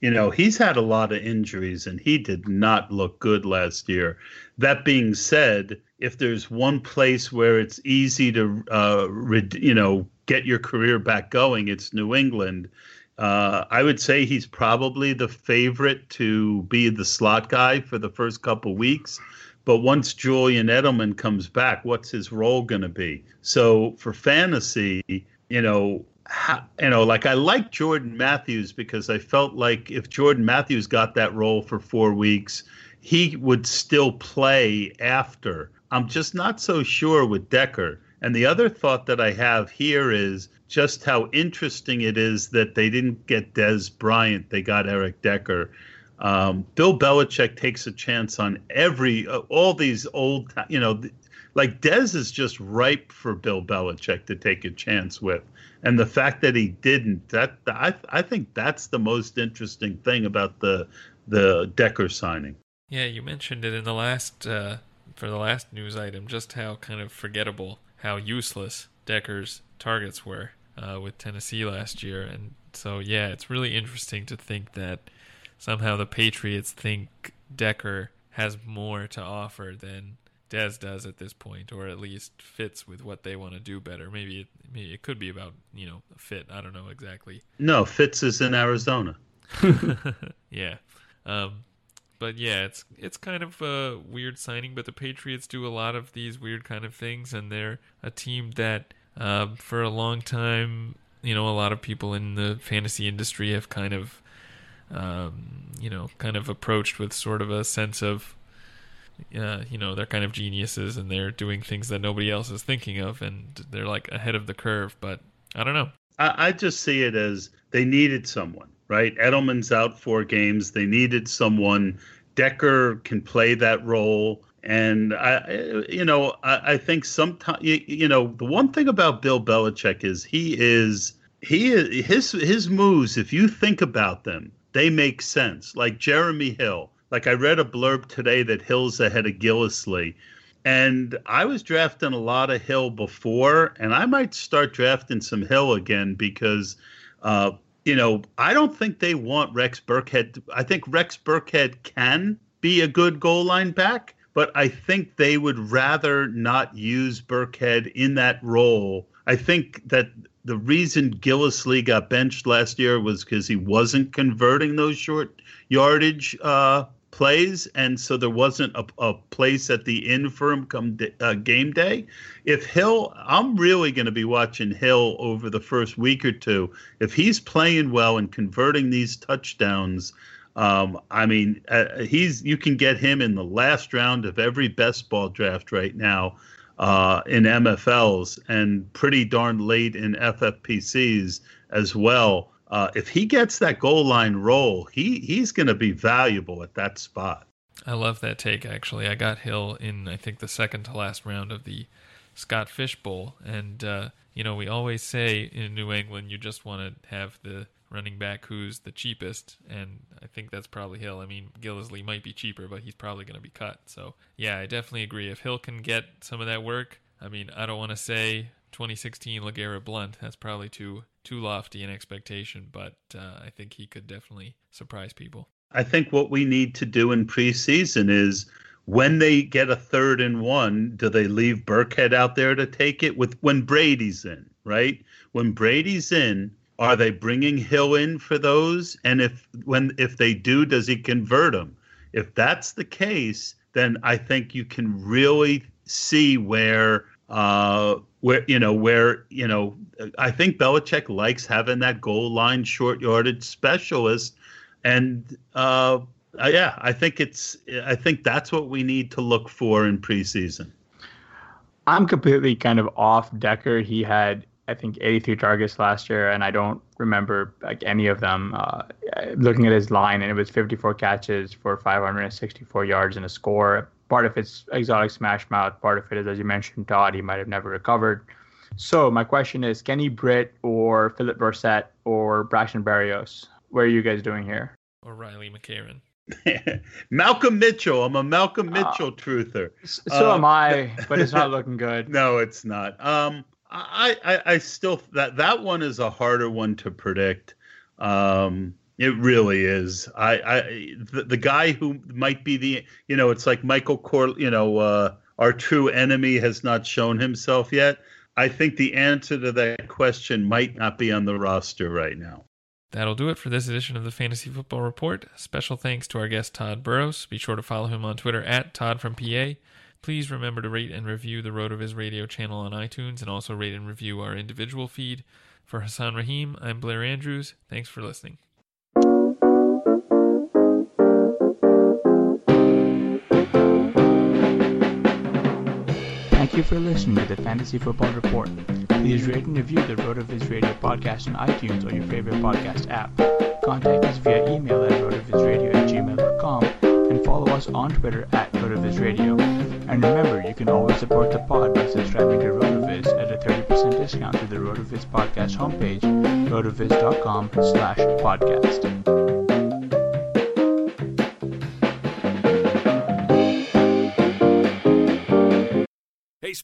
You know, he's had a lot of injuries and he did not look good last year. That being said, if there's one place where it's easy to, uh, you know, get your career back going, it's New England. Uh, I would say he's probably the favorite to be the slot guy for the first couple weeks. But once Julian Edelman comes back, what's his role going to be? So for fantasy, you know, how, you know, like I like Jordan Matthews because I felt like if Jordan Matthews got that role for four weeks, he would still play after. I'm just not so sure with Decker. And the other thought that I have here is just how interesting it is that they didn't get Dez Bryant, they got Eric Decker. Um, Bill Belichick takes a chance on every uh, all these old, you know, like Dez is just ripe for Bill Belichick to take a chance with, and the fact that he didn't, that I I think that's the most interesting thing about the the Decker signing. Yeah, you mentioned it in the last uh, for the last news item, just how kind of forgettable, how useless Decker's targets were uh, with Tennessee last year, and so yeah, it's really interesting to think that somehow the Patriots think Decker has more to offer than Dez does at this point, or at least fits with what they want to do better. Maybe it, maybe it could be about you know fit. I don't know exactly. No, Fitz is in Arizona. yeah, um, but yeah, it's it's kind of a weird signing. But the Patriots do a lot of these weird kind of things, and they're a team that um, for a long time, you know, a lot of people in the fantasy industry have kind of um, you know, kind of approached with sort of a sense of, uh, you know, they're kind of geniuses and they're doing things that nobody else is thinking of, and they're like ahead of the curve. But I don't know. I, I just see it as they needed someone, right? Edelman's out four games. They needed someone. Decker can play that role. And I, you know, I, I think sometimes, you, you know, the one thing about Bill Belichick is he is he is his his moves. If you think about them, they make sense. Like Jeremy Hill. Like I read a blurb today that Hill's ahead of Gillislee. And I was drafting a lot of Hill before, and I might start drafting some Hill again because, uh, you know, I don't think they want Rex Burkhead. I think Rex Burkhead can be a good goal line back, but I think they would rather not use Burkhead in that role. I think that the reason Gillislee got benched last year was because he wasn't converting those short yardage uh, plays, and so there wasn't a, a place at the inn for him come uh, game day. If Hill, I'm really going to be watching Hill over the first week or two. If he's playing well and converting these touchdowns. Um, I mean, uh, he's you can get him in the last round of every best ball draft right now uh, in MFLs and pretty darn late in FFPCs as well. Uh, if he gets that goal line role, he he's going to be valuable at that spot. I love that take. Actually, I got Hill in I think the second to last round of the Scott Fish Bowl, and uh, you know we always say in New England you just want to have the running back who's the cheapest, and I think that's probably Hill. I mean, Gillislee might be cheaper, but he's probably going to be cut. So, yeah, I definitely agree. If Hill can get some of that work, I mean, I don't want to say 2016 LeGarrette Blunt. That's probably too too lofty an expectation, but uh, I think he could definitely surprise people. I think what we need to do in preseason is when they get a third and one, do they leave Burkhead out there to take it with when Brady's in, right? When Brady's in, are they bringing Hill in for those? And if when if they do, does he convert them? If that's the case, then I think you can really see where uh, where you know where you know I think Belichick likes having that goal line short yardage specialist, and uh, uh, yeah, I think it's I think that's what we need to look for in preseason. I'm completely kind of off Decker. He had I think 83 targets last year, and I don't remember like any of them. Uh, looking at his line, and it was 54 catches for 564 yards and a score part of it's exotic smash mouth. Part of it is, as you mentioned, Todd, he might have never recovered. So my question is, Kenny Britt or Phillip Dorsett or Braxton Berrios? What are you guys doing here? Or Riley McCarron. Malcolm Mitchell. I'm a Malcolm uh, Mitchell uh, truther. So uh, am I, but it's not looking good. No, it's not. Um, I, I, I still that that one is a harder one to predict. Um, it really is. I, I the, the guy who might be the you know it's like Michael Cor you know uh, our true enemy has not shown himself yet. I think the answer to that question might not be on the roster right now. That'll do it for this edition of the Fantasy Football Report. Special thanks to our guest Todd Burrows. Be sure to follow him on Twitter at Todd from PA. Please remember to rate and review the RotoViz Radio channel on iTunes and also rate and review our individual feed. For Hassan Rahim, I'm Blair Andrews. Thanks for listening. Thank you for listening to the Fantasy Football Report. Please rate and review the RotoViz Radio podcast on iTunes or your favorite podcast app. Contact us via email at rotovizradio at gmail.com follow us on Twitter at rotovizradio. And remember, you can always support the pod by subscribing to RotoViz at a 30% discount through the RotoViz podcast homepage, rotoviz.com slash podcast.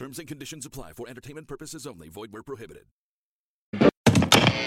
Terms and conditions apply for entertainment purposes only. Void where prohibited.